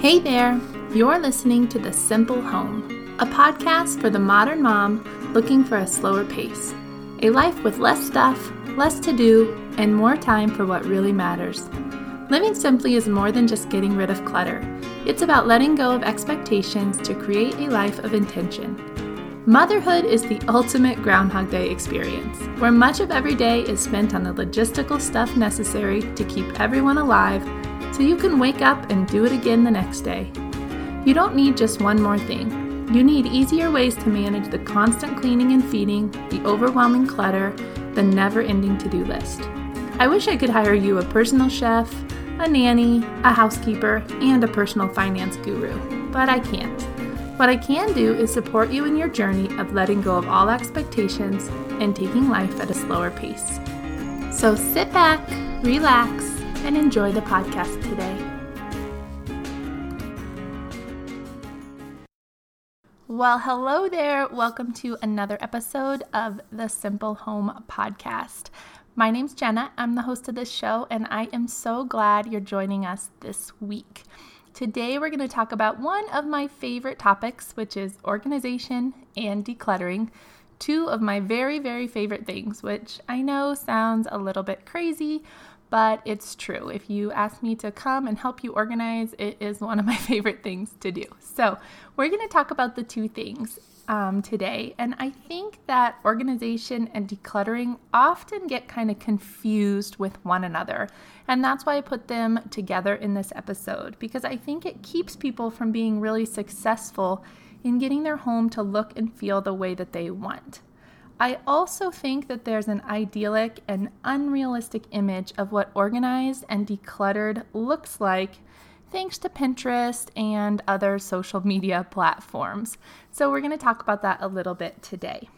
Hey there, you're listening to The Simple Home, a podcast for the modern mom looking for a slower pace, a life with less stuff, less to do, and more time for what really matters. Living simply is more than just getting rid of clutter. It's about letting go of expectations to create a life of intention. Motherhood is the ultimate Groundhog Day experience, where much of every day is spent on the logistical stuff necessary to keep everyone alive so you can wake up and do it again the next day. You don't need just one more thing. You need easier ways to manage the constant cleaning and feeding, the overwhelming clutter, the never ending to do list. I wish I could hire you a personal chef, a nanny, a housekeeper, and a personal finance guru, but I can't. What I can do is support you in your journey of letting go of all expectations and taking life at a slower pace. So sit back, relax, and enjoy the podcast today. Well, hello there. Welcome to another episode of the Simple Home Podcast. My name's Jenna. I'm the host of this show, and I am so glad you're joining us this week. Today, we're going to talk about one of my favorite topics, which is organization and decluttering. Two of my very, very favorite things, which I know sounds a little bit crazy, but it's true. If you ask me to come and help you organize, it is one of my favorite things to do. So, we're going to talk about the two things um, today. And I think that organization and decluttering often get kind of confused with one another. And that's why I put them together in this episode, because I think it keeps people from being really successful in getting their home to look and feel the way that they want. I also think that there's an idyllic and unrealistic image of what organized and decluttered looks like thanks to Pinterest and other social media platforms. So, we're going to talk about that a little bit today.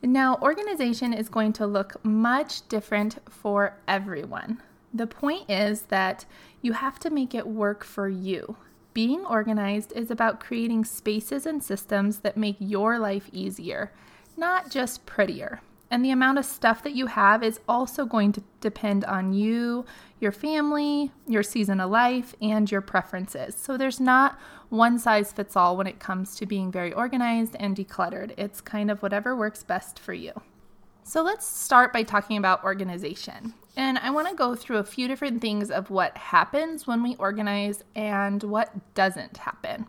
Now, organization is going to look much different for everyone. The point is that you have to make it work for you. Being organized is about creating spaces and systems that make your life easier, not just prettier. And the amount of stuff that you have is also going to depend on you, your family, your season of life, and your preferences. So there's not one size fits all when it comes to being very organized and decluttered. It's kind of whatever works best for you. So let's start by talking about organization. And I want to go through a few different things of what happens when we organize and what doesn't happen.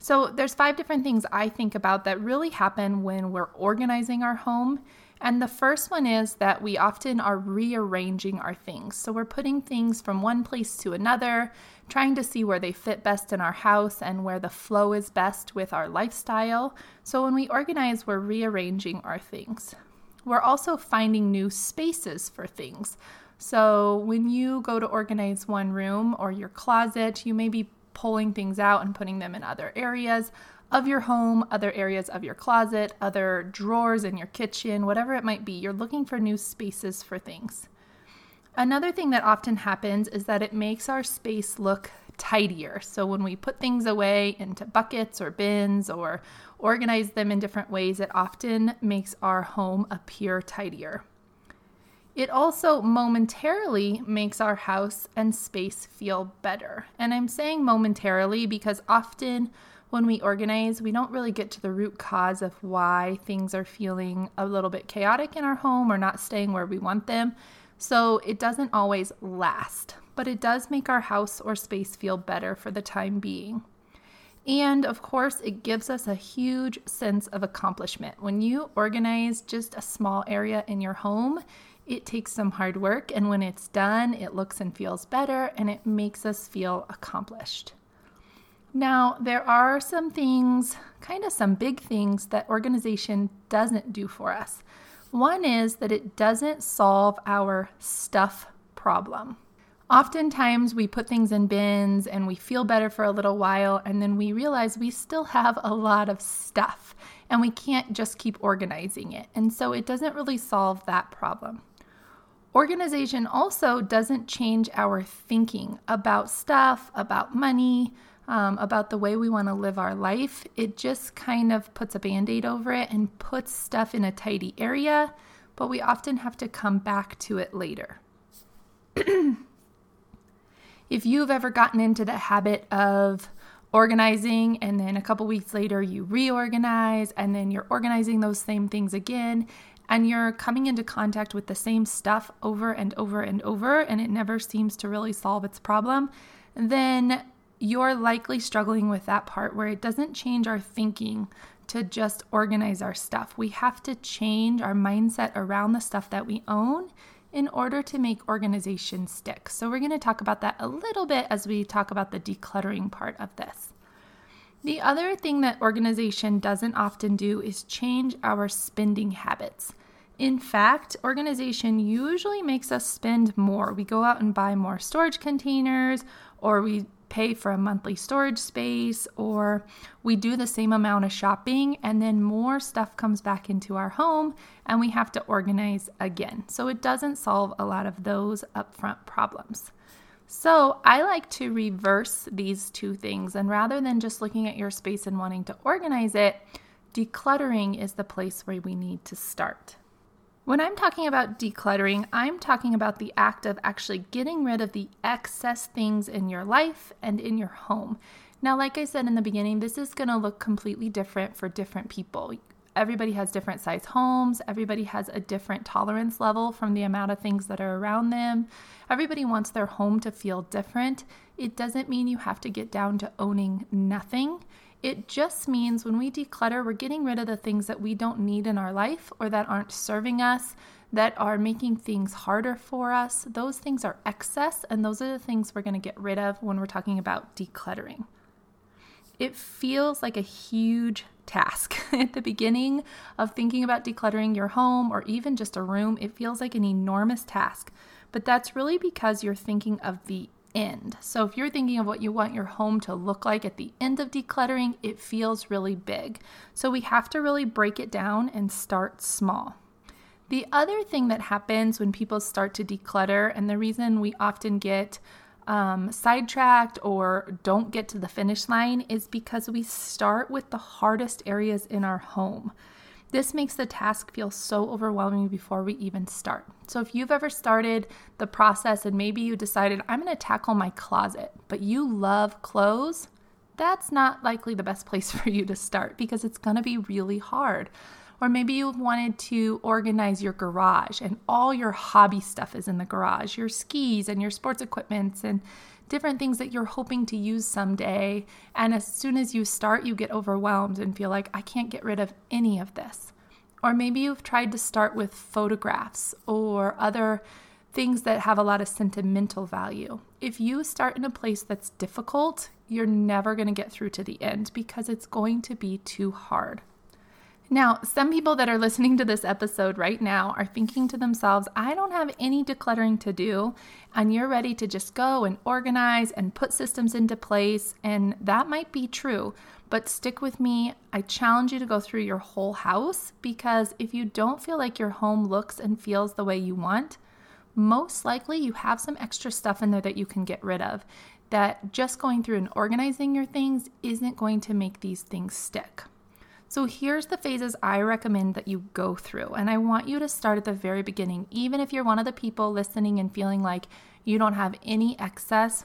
So there's five different things I think about that really happen when we're organizing our home and the first one is that we often are rearranging our things. So we're putting things from one place to another, trying to see where they fit best in our house and where the flow is best with our lifestyle. So when we organize, we're rearranging our things. We're also finding new spaces for things. So when you go to organize one room or your closet, you may be pulling things out and putting them in other areas of your home, other areas of your closet, other drawers in your kitchen, whatever it might be. You're looking for new spaces for things. Another thing that often happens is that it makes our space look tidier. So when we put things away into buckets or bins or organize them in different ways, it often makes our home appear tidier. It also momentarily makes our house and space feel better. And I'm saying momentarily because often when we organize, we don't really get to the root cause of why things are feeling a little bit chaotic in our home or not staying where we want them. So it doesn't always last, but it does make our house or space feel better for the time being. And of course, it gives us a huge sense of accomplishment. When you organize just a small area in your home, it takes some hard work, and when it's done, it looks and feels better and it makes us feel accomplished. Now, there are some things, kind of some big things, that organization doesn't do for us. One is that it doesn't solve our stuff problem. Oftentimes, we put things in bins and we feel better for a little while, and then we realize we still have a lot of stuff and we can't just keep organizing it. And so, it doesn't really solve that problem. Organization also doesn't change our thinking about stuff, about money, um, about the way we want to live our life, it just kind of puts a band aid over it and puts stuff in a tidy area, but we often have to come back to it later. If you've ever gotten into the habit of organizing and then a couple weeks later you reorganize and then you're organizing those same things again and you're coming into contact with the same stuff over and over and over and it never seems to really solve its problem, then you're likely struggling with that part where it doesn't change our thinking to just organize our stuff. We have to change our mindset around the stuff that we own in order to make organization stick. So, we're going to talk about that a little bit as we talk about the decluttering part of this. The other thing that organization doesn't often do is change our spending habits. In fact, organization usually makes us spend more. We go out and buy more storage containers, or we pay for a monthly storage space, or we do the same amount of shopping, and then more stuff comes back into our home and we have to organize again. So it doesn't solve a lot of those upfront problems. So I like to reverse these two things, and rather than just looking at your space and wanting to organize it, decluttering is the place where we need to start. When I'm talking about decluttering, I'm talking about the act of actually getting rid of the excess things in your life and in your home. Now, like I said in the beginning, this is going to look completely different for different people. Everybody has different size homes. Everybody has a different tolerance level from the amount of things that are around them. Everybody wants their home to feel different. It doesn't mean you have to get down to owning nothing. It just means when we declutter, we're getting rid of the things that we don't need in our life or that aren't serving us, that are making things harder for us. Those things are excess, and those are the things we're going to get rid of when we're talking about decluttering. It feels like a huge task at the beginning of thinking about decluttering your home or even just a room. It feels like an enormous task, but that's really because you're thinking of the end. So if you're thinking of what you want your home to look like at the end of decluttering, it feels really big. So we have to really break it down and start small. The other thing that happens when people start to declutter, and the reason we often get um, sidetracked or don't get to the finish line, is because we start with the hardest areas in our home. This makes the task feel so overwhelming before we even start. So, if you've ever started the process and maybe you decided, I'm to tackle my closet, but you love clothes, that's not likely the best place for you to start because it's to be really hard. Or maybe you've wanted to organize your garage and all your hobby stuff is in the garage your skis and your sports equipments and different things that you're hoping to use someday. And as soon as you start, you get overwhelmed and feel like, I can't get rid of any of this. Or maybe you've tried to start with photographs or other things that have a lot of sentimental value. If you start in a place that's difficult, you're never going to get through to the end because it's going to be too hard. Now, some people that are listening to this episode right now are thinking to themselves, I don't have any decluttering to do. And you're ready to just go and organize and put systems into place. And that might be true. But stick with me. I challenge you to go through your whole house because if you don't feel like your home looks and feels the way you want, most likely you have some extra stuff in there that you can get rid of. That just going through and organizing your things isn't going to make these things stick. So, here's the phases I recommend that you go through. And I want you to start at the very beginning, even if you're one of the people listening and feeling like you don't have any excess.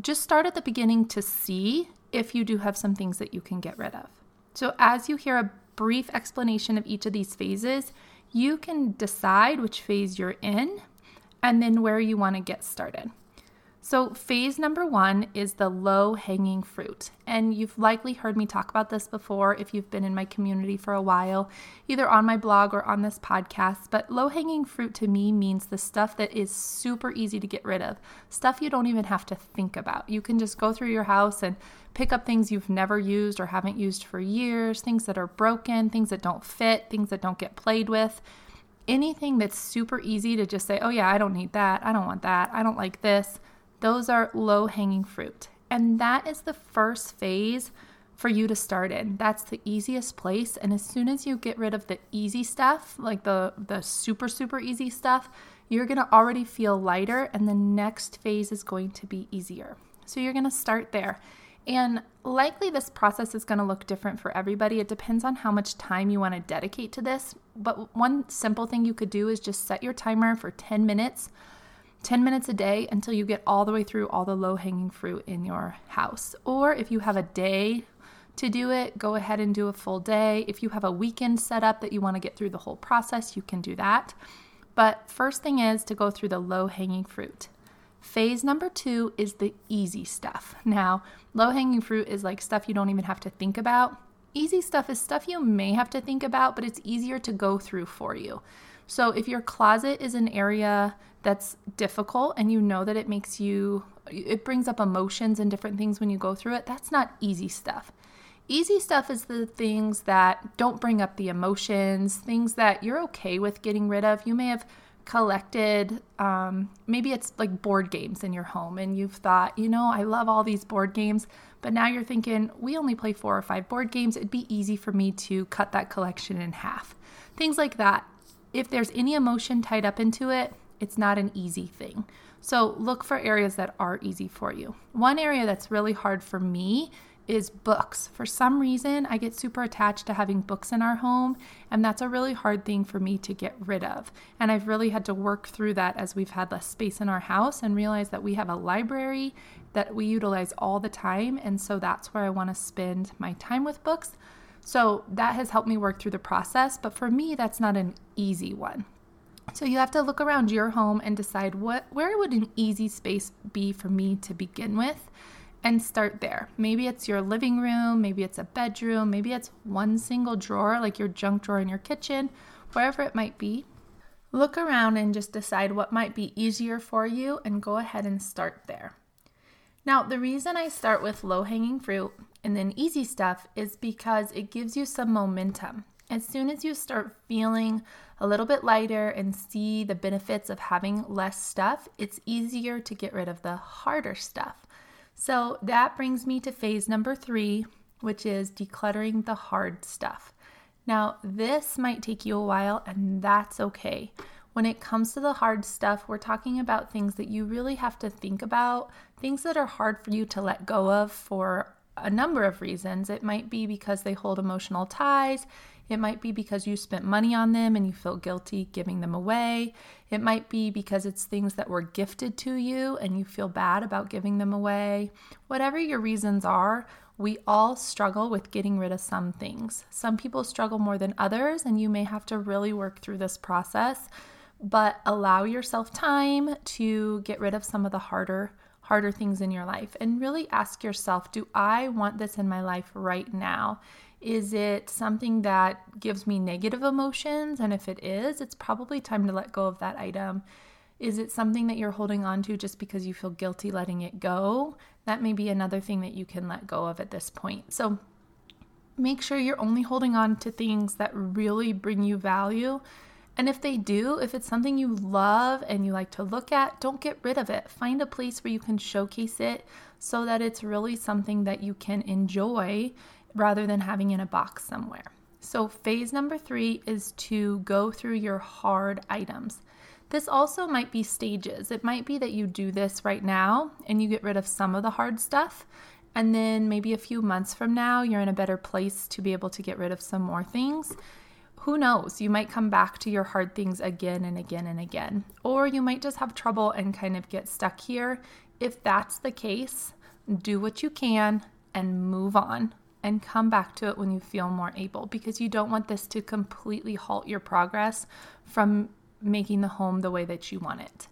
Just start at the beginning to see if you do have some things that you can get rid of. So, as you hear a brief explanation of each of these phases, you can decide which phase you're in and then where you want to get started. So, phase number one is the low hanging fruit. And you've likely heard me talk about this before if you've been in my community for a while, either on my blog or on this podcast. But low hanging fruit to me means the stuff that is super easy to get rid of, stuff you don't even have to think about. You can just go through your house and pick up things you've never used or haven't used for years, things that are broken, things that don't fit, things that don't get played with. Anything that's super easy to just say, oh, yeah, I don't need that. I don't want that. I don't like this those are low hanging fruit. And that is the first phase for you to start in. That's the easiest place. And as soon as you get rid of the easy stuff, like the, the super, super easy stuff, you're to already feel lighter. And the next phase is going to be easier. So you're to start there. And likely this process is going to look different for everybody. It depends on how much time you want to dedicate to this. But one simple thing you could do is just set your timer for 10 minutes 10 minutes a day until you get all the way through all the low hanging fruit in your house. Or if you have a day to do it, go ahead and do a full day. If you have a weekend set up that you want to get through the whole process, you can do that. But first thing is to go through the low hanging fruit. Phase number two is the easy stuff. Now, low hanging fruit is like stuff you don't even have to think about. Easy stuff is stuff you may have to think about, but it's easier to go through for you. So, if your closet is an area that's difficult and you know that it makes you, it brings up emotions and different things when you go through it, that's not easy stuff. Easy stuff is the things that don't bring up the emotions, things that you're okay with getting rid of. You may have collected, um, maybe it's like board games in your home, and you've thought, you know, I love all these board games, but now you're thinking, we only play four or five board games. It'd be easy for me to cut that collection in half. Things like that. If there's any emotion tied up into it, it's not an easy thing. So look for areas that are easy for you. One area that's really hard for me is books. For some reason, I get super attached to having books in our home, and that's a really hard thing for me to get rid of. And I've really had to work through that as we've had less space in our house and realize that we have a library that we utilize all the time. And so that's where I want to spend my time with books. So that has helped me work through the process. But for me, that's not an easy one. So you have to look around your home and decide what where would an easy space be for me to begin with and start there. Maybe it's your living room, maybe it's a bedroom, maybe it's one single drawer like your junk drawer in your kitchen, wherever it might be. Look around and just decide what might be easier for you and go ahead and start there. Now, the reason I start with low hanging fruit and then easy stuff is because it gives you some momentum. As soon as you start feeling a little bit lighter and see the benefits of having less stuff, it's easier to get rid of the harder stuff. So that brings me to phase number three, which is decluttering the hard stuff. Now, this might take you a while, and that's okay. When it comes to the hard stuff, we're talking about things that you really have to think about, things that are hard for you to let go of for a number of reasons. It might be because they hold emotional ties. It might be because you spent money on them and you feel guilty giving them away. It might be because it's things that were gifted to you and you feel bad about giving them away. Whatever your reasons are, we all struggle with getting rid of some things. Some people struggle more than others, and you may have to really work through this process, but allow yourself time to get rid of some of the harder harder things in your life and really ask yourself, do I want this in my life right now? Is it something that gives me negative emotions? And if it is, it's probably time to let go of that item. Is it something that you're holding on to just because you feel guilty letting it go? That may be another thing that you can let go of at this point. So make sure you're only holding on to things that really bring you value. And if they do, if it's something you love and you like to look at, don't get rid of it. Find a place where you can showcase it so that it's really something that you can enjoy rather than having in a box somewhere. So, phase number three is to go through your hard items. This also might be stages. It might be that you do this right now and you get rid of some of the hard stuff. And then maybe a few months from now, you're in a better place to be able to get rid of some more things. Who knows? You might come back to your hard things again and again and again. Or you might just have trouble and kind of get stuck here. If that's the case, do what you can and move on and come back to it when you feel more able because you don't want this to completely halt your progress from making the home the way that you want it.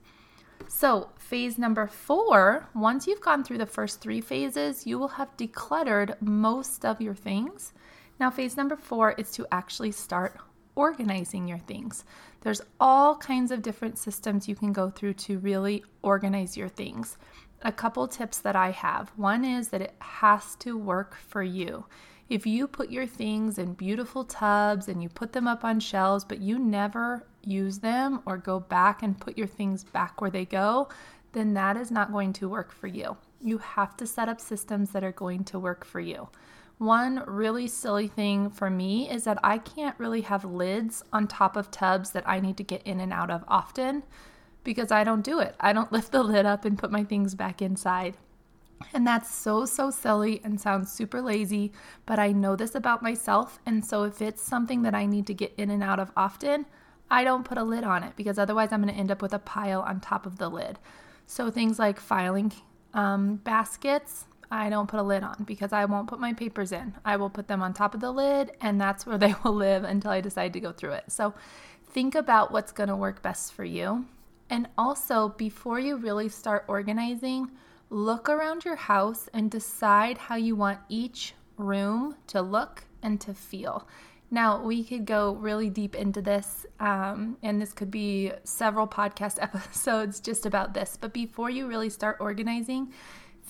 So, phase number four, once you've gone through the first three phases, you will have decluttered most of your things. Now, phase number four is to actually start organizing your things. There's all kinds of different systems you can go through to really organize your things a couple tips that I have. One is that it has to work for you. If you put your things in beautiful tubs and you put them up on shelves, but you never use them or go back and put your things back where they go, then that is not going to work for you. You have to set up systems that are going to work for you. One really silly thing for me is that I can't really have lids on top of tubs that I need to get in and out of often because I don't do it. I don't lift the lid up and put my things back inside. And that's so, so silly and sounds super lazy, but I know this about myself. And so if it's something that I need to get in and out of often, I don't put a lid on it because otherwise I'm going to end up with a pile on top of the lid. So things like filing um, baskets, I don't put a lid on because I won't put my papers in. I will put them on top of the lid and that's where they will live until I decide to go through it. So think about what's going to work best for you. And also, before you really start organizing, look around your house and decide how you want each room to look and to feel. Now, we could go really deep into this, um, and this could be several podcast episodes just about this. But before you really start organizing,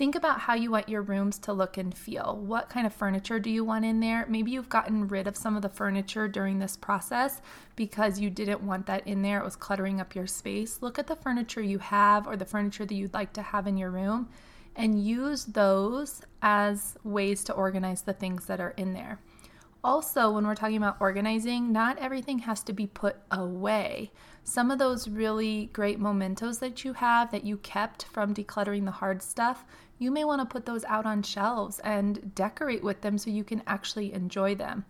think about how you want your rooms to look and feel. What kind of furniture do you want in there? Maybe you've gotten rid of some of the furniture during this process because you didn't want that in there. It was cluttering up your space. Look at the furniture you have or the furniture that you'd like to have in your room and use those as ways to organize the things that are in there. Also, when we're talking about organizing, not everything has to be put away. Some of those really great mementos that you have that you kept from decluttering the hard stuff, you may want to put those out on shelves and decorate with them so you can actually enjoy them.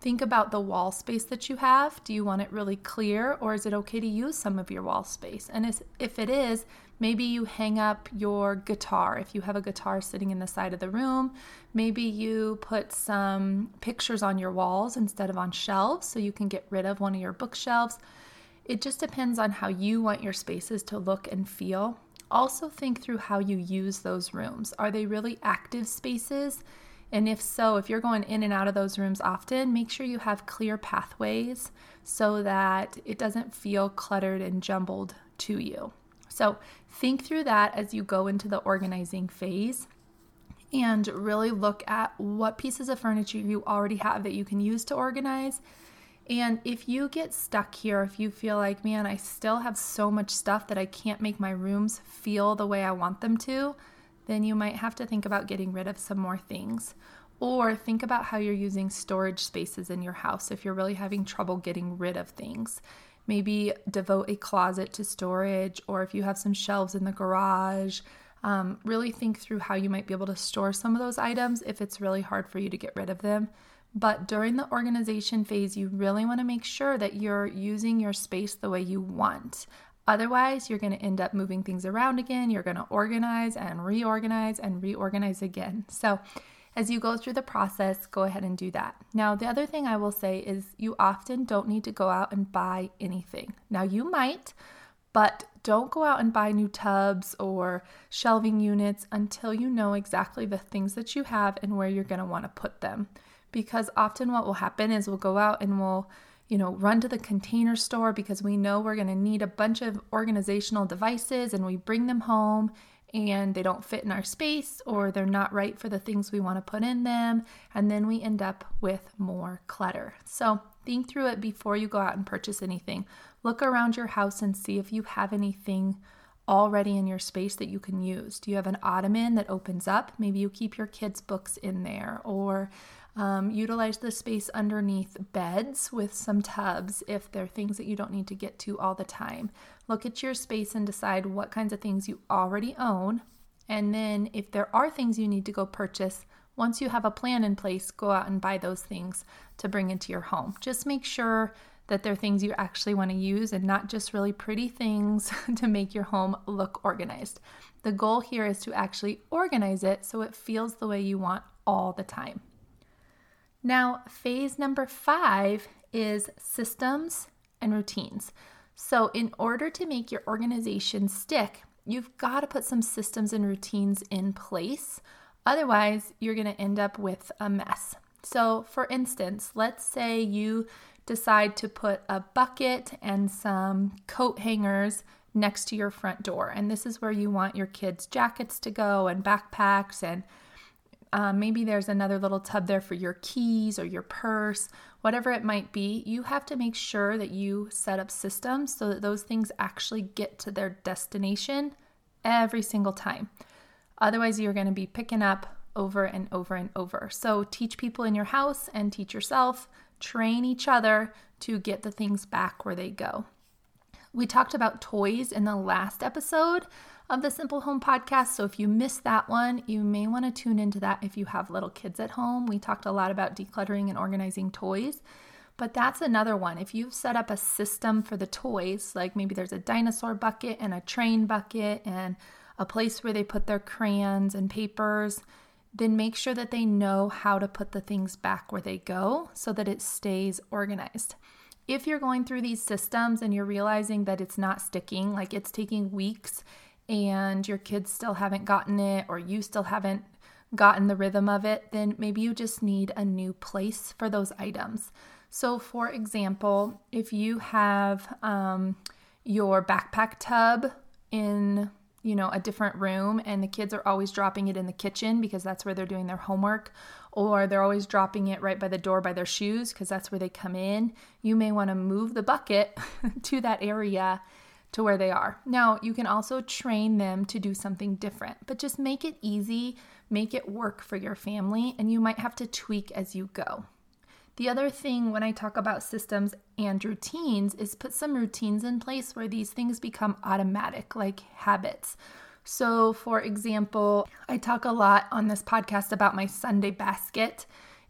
Think about the wall space that you have. Do you want it really clear or is it okay to use some of your wall space? And if it is, maybe you hang up your guitar. If you have a guitar sitting in the side of the room, maybe you put some pictures on your walls instead of on shelves so you can get rid of one of your bookshelves. It just depends on how you want your spaces to look and feel. Also, think through how you use those rooms. Are they really active spaces? And if so, if you're going in and out of those rooms often, make sure you have clear pathways so that it doesn't feel cluttered and jumbled to you. So think through that as you go into the organizing phase and really look at what pieces of furniture you already have that you can use to organize. And if you get stuck here, if you feel like, man, I still have so much stuff that I can't make my rooms feel the way I want them to, then you might have to think about getting rid of some more things. Or think about how you're using storage spaces in your house if you're really having trouble getting rid of things. Maybe devote a closet to storage, or if you have some shelves in the garage, um, really think through how you might be able to store some of those items if it's really hard for you to get rid of them. But during the organization phase, you really want to make sure that you're using your space the way you want. Otherwise, you're going to end up moving things around again. You're going to organize and reorganize and reorganize again. So, as you go through the process, go ahead and do that. Now, the other thing I will say is you often don't need to go out and buy anything. Now, you might, but don't go out and buy new tubs or shelving units until you know exactly the things that you have and where you're going to want to put them. Because often what will happen is we'll go out and we'll you know, run to the container store because we know we're going to need a bunch of organizational devices and we bring them home and they don't fit in our space or they're not right for the things we want to put in them. And then we end up with more clutter. So think through it before you go out and purchase anything. Look around your house and see if you have anything already in your space that you can use. Do you have an ottoman that opens up? Maybe you keep your kids' books in there or um, utilize the space underneath beds with some tubs if they're things that you don't need to get to all the time. Look at your space and decide what kinds of things you already own. And then, if there are things you need to go purchase, once you have a plan in place, go out and buy those things to bring into your home. Just make sure that they're things you actually want to use and not just really pretty things to make your home look organized. The goal here is to actually organize it so it feels the way you want all the time. Now, phase number five is systems and routines. So, in order to make your organization stick, you've got to put some systems and routines in place. Otherwise, you're going to end up with a mess. So, for instance, let's say you decide to put a bucket and some coat hangers next to your front door. And this is where you want your kids' jackets to go and backpacks and um, maybe there's another little tub there for your keys or your purse, whatever it might be. You have to make sure that you set up systems so that those things actually get to their destination every single time. Otherwise, you're going to be picking up over and over and over. So, teach people in your house and teach yourself, train each other to get the things back where they go. We talked about toys in the last episode of the Simple Home podcast. So if you missed that one, you may want to tune into that if you have little kids at home. We talked a lot about decluttering and organizing toys. But that's another one. If you've set up a system for the toys, like maybe there's a dinosaur bucket and a train bucket and a place where they put their crayons and papers, then make sure that they know how to put the things back where they go so that it stays organized. If you're going through these systems and you're realizing that it's not sticking, like it's taking weeks and your kids still haven't gotten it or you still haven't gotten the rhythm of it, then maybe you just need a new place for those items. So, for example, if you have um, your backpack tub in you know, a different room and the kids are always dropping it in the kitchen because that's where they're doing their homework, or they're always dropping it right by the door by their shoes because that's where they come in, you may want to move the bucket to that area to where they are. Now, you can also train them to do something different, but just make it easy, make it work for your family, and you might have to tweak as you go. The other thing when I talk about systems and routines is put some routines in place where these things become automatic, like habits. So, for example, I talk a lot on this podcast about my Sunday basket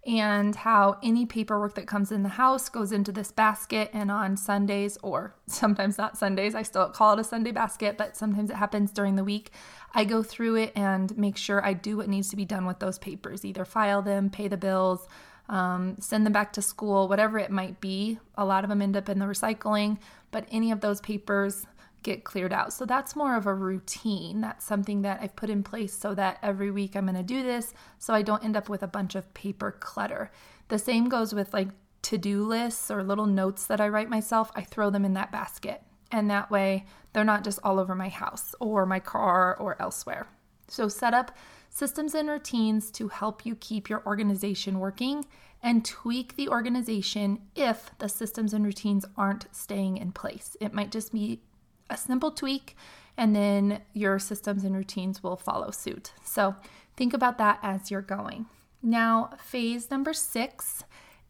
and how any paperwork that comes in the house goes into this basket. And on Sundays, or sometimes not Sundays, I still call it a Sunday basket, but sometimes it happens during the week. I go through it and make sure I do what needs to be done with those papers either file them, pay the bills, um, send them back to school, whatever it might be. A lot of them end up in the recycling, but any of those papers get cleared out. So that's more of a routine. That's something that I've put in place so that every week I'm going to do this so I don't end up with a bunch of paper clutter. The same goes with like to do lists or little notes that I write myself. I throw them in that basket. And that way they're not just all over my house or my car or elsewhere. So set up systems and routines to help you keep your organization working and tweak the organization if the systems and routines aren't staying in place. It might just be a simple tweak and then your systems and routines will follow suit. So think about that as you're going. Now, phase number six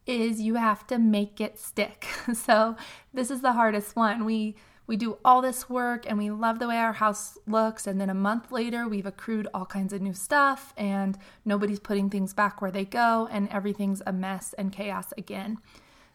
is you have to make it stick. So this is the hardest one. We we do all this work and we love the way our house looks. And then a month later, we've accrued all kinds of new stuff and nobody's putting things back where they go and everything's a mess and chaos again.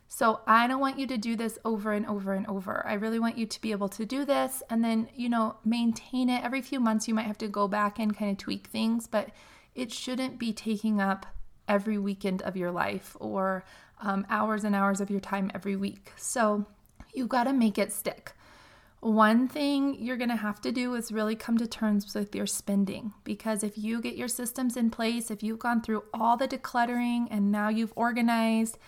So I don't want you to do this over and over and over. I really want you to be able to do this and then, you know, maintain it. Every few months, you might have to go back and kind of tweak things, but it shouldn't be taking up every weekend of your life or um, hours and hours of your time every week. So you've got to make it stick. One thing you're going to have to do is really come to terms with your spending because if you get your systems in place, if you've gone through all the decluttering and now you've organized,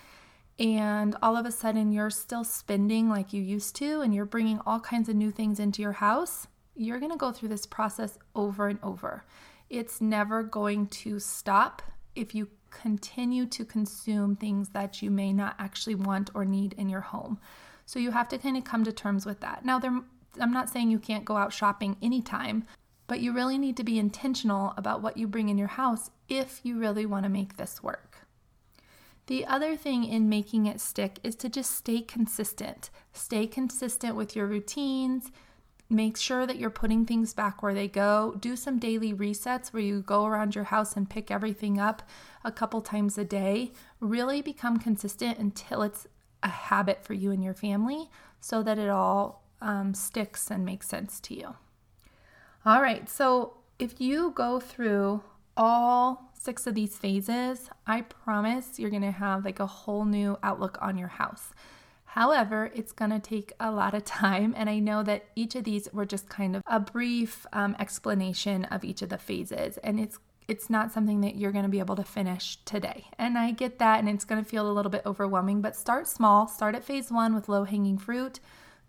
and all of a sudden you're still spending like you used to, and you're bringing all kinds of new things into your house, you're going to go through this process over and over. It's never going to stop if you continue to consume things that you may not actually want or need in your home. So you have to kind of come to terms with that. Now, there, I'm not saying you can't go out shopping anytime, but you really need to be intentional about what you bring in your house if you really want to make this work. The other thing in making it stick is to just stay consistent. Stay consistent with your routines. Make sure that you're putting things back where they go. Do some daily resets where you go around your house and pick everything up a couple times a day. Really become consistent until it's a habit for you and your family so that it all um, sticks and makes sense to you. All right, so if you go through all six of these phases, I promise you're gonna have like a whole new outlook on your house. However, it's going to take a lot of time, and I know that each of these were just kind of a brief um, explanation of each of the phases, and it's it's not something that you're going to be able to finish today. And I get that, and it's going to feel a little bit overwhelming, but start small. Start at phase one with low hanging fruit.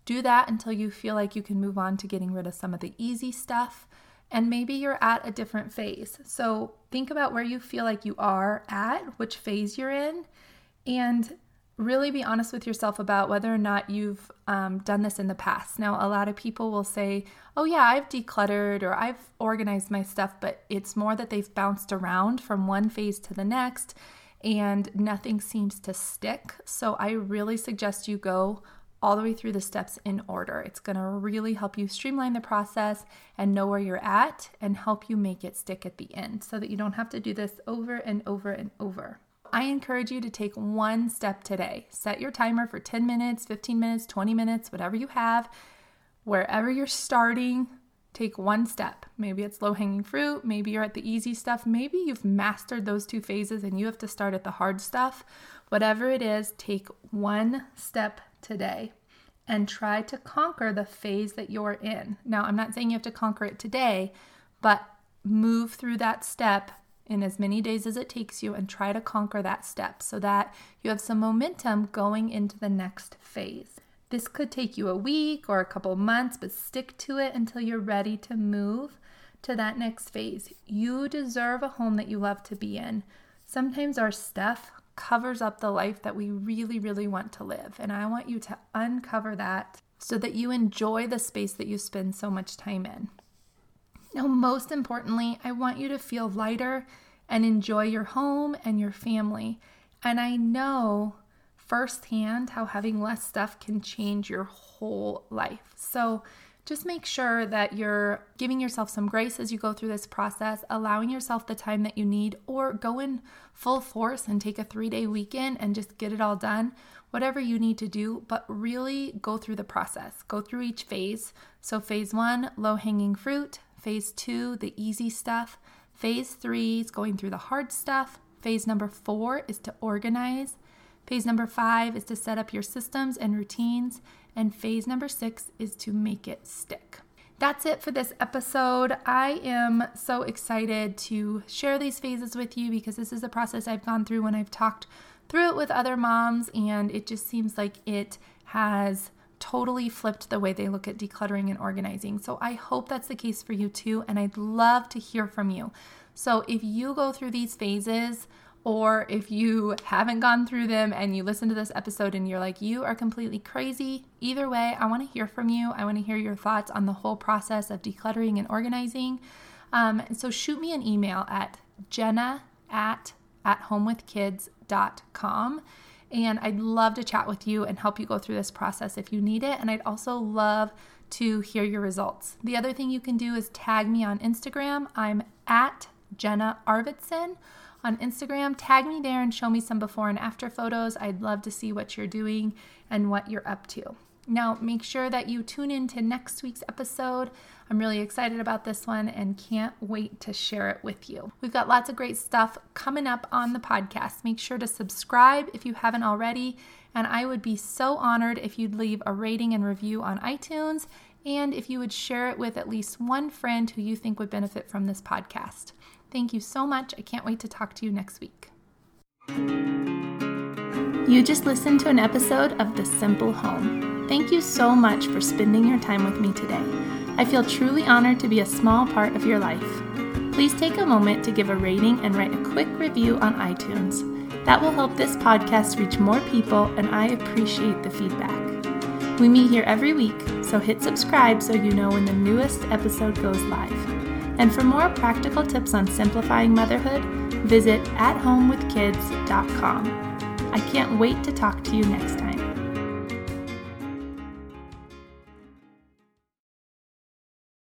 Do that until you feel like you can move on to getting rid of some of the easy stuff. And maybe you're at a different phase. So think about where you feel like you are at, which phase you're in, and really be honest with yourself about whether or not you've um, done this in the past. Now, a lot of people will say, Oh, yeah, I've decluttered or I've organized my stuff, but it's more that they've bounced around from one phase to the next and nothing seems to stick. So, I really suggest you go all the way through the steps in order. It's going to really help you streamline the process and know where you're at and help you make it stick at the end so that you don't have to do this over and over and over. I encourage you to take one step today. Set your timer for 10 minutes, 15 minutes, 20 minutes, whatever you have. Wherever you're starting, take one step. Maybe it's low hanging fruit, maybe you're at the easy stuff, maybe you've mastered those two phases and you have to start at the hard stuff. Whatever it is, take one step today and try to conquer the phase that you're in. Now, I'm not saying you have to conquer it today, but move through that step in as many days as it takes you and try to conquer that step so that you have some momentum going into the next phase. This could take you a week or a couple months, but stick to it until you're ready to move to that next phase. You deserve a home that you love to be in. Sometimes our stuff covers up the life that we really, really want to live. And I want you to uncover that so that you enjoy the space that you spend so much time in. Now, most importantly, I want you to feel lighter and enjoy your home and your family. And I know firsthand how having less stuff can change your whole life. So, just make sure that you're giving yourself some grace as you go through this process, allowing yourself the time that you need, or go in full force and take a three day weekend and just get it all done. Whatever you need to do, but really go through the process, go through each phase. So, phase one, low hanging fruit. Phase two, the easy stuff. Phase three is going through the hard stuff. Phase number four is to organize. Phase number five is to set up your systems and routines. And phase number six is to make it stick. That's it for this episode. I am so excited to share these phases with you because this is a process I've gone through when I've talked through it with other moms, and it just seems like it has totally flipped the way they look at decluttering and organizing. So I hope that's the case for you too. And I'd love to hear from you. So if you go through these phases, or if you haven't gone through them and you listen to this episode and you're like, you are completely crazy, either way, I want to hear from you. I want to hear your thoughts on the whole process of decluttering and organizing. Um, so shoot me an email at jenna at at athomewithkids.com and I'd love to chat with you and help you go through this process if you need it. And I'd also love to hear your results. The other thing you can do is tag me on Instagram. I'm at Jenna Arvidsson on Instagram. Tag me there and show me some before and after photos. I'd love to see what you're doing and what you're up to. Now, make sure that you tune in to next week's episode. I'm really excited about this one and can't wait to share it with you. We've got lots of great stuff coming up on the podcast. Make sure to subscribe if you haven't already. And I would be so honored if you'd leave a rating and review on iTunes and if you would share it with at least one friend who you think would benefit from this podcast. Thank you so much. I can't wait to talk to you next week. You just listened to an episode of The Simple Home. Thank you so much for spending your time with me today. I feel truly honored to be a small part of your life. Please take a moment to give a rating and write a quick review on iTunes. That will help this podcast reach more people, and I appreciate the feedback. We meet here every week, so hit subscribe so you know when the newest episode goes live. And for more practical tips on simplifying motherhood, visit athomewithkids.com. I can't wait to talk to you next time.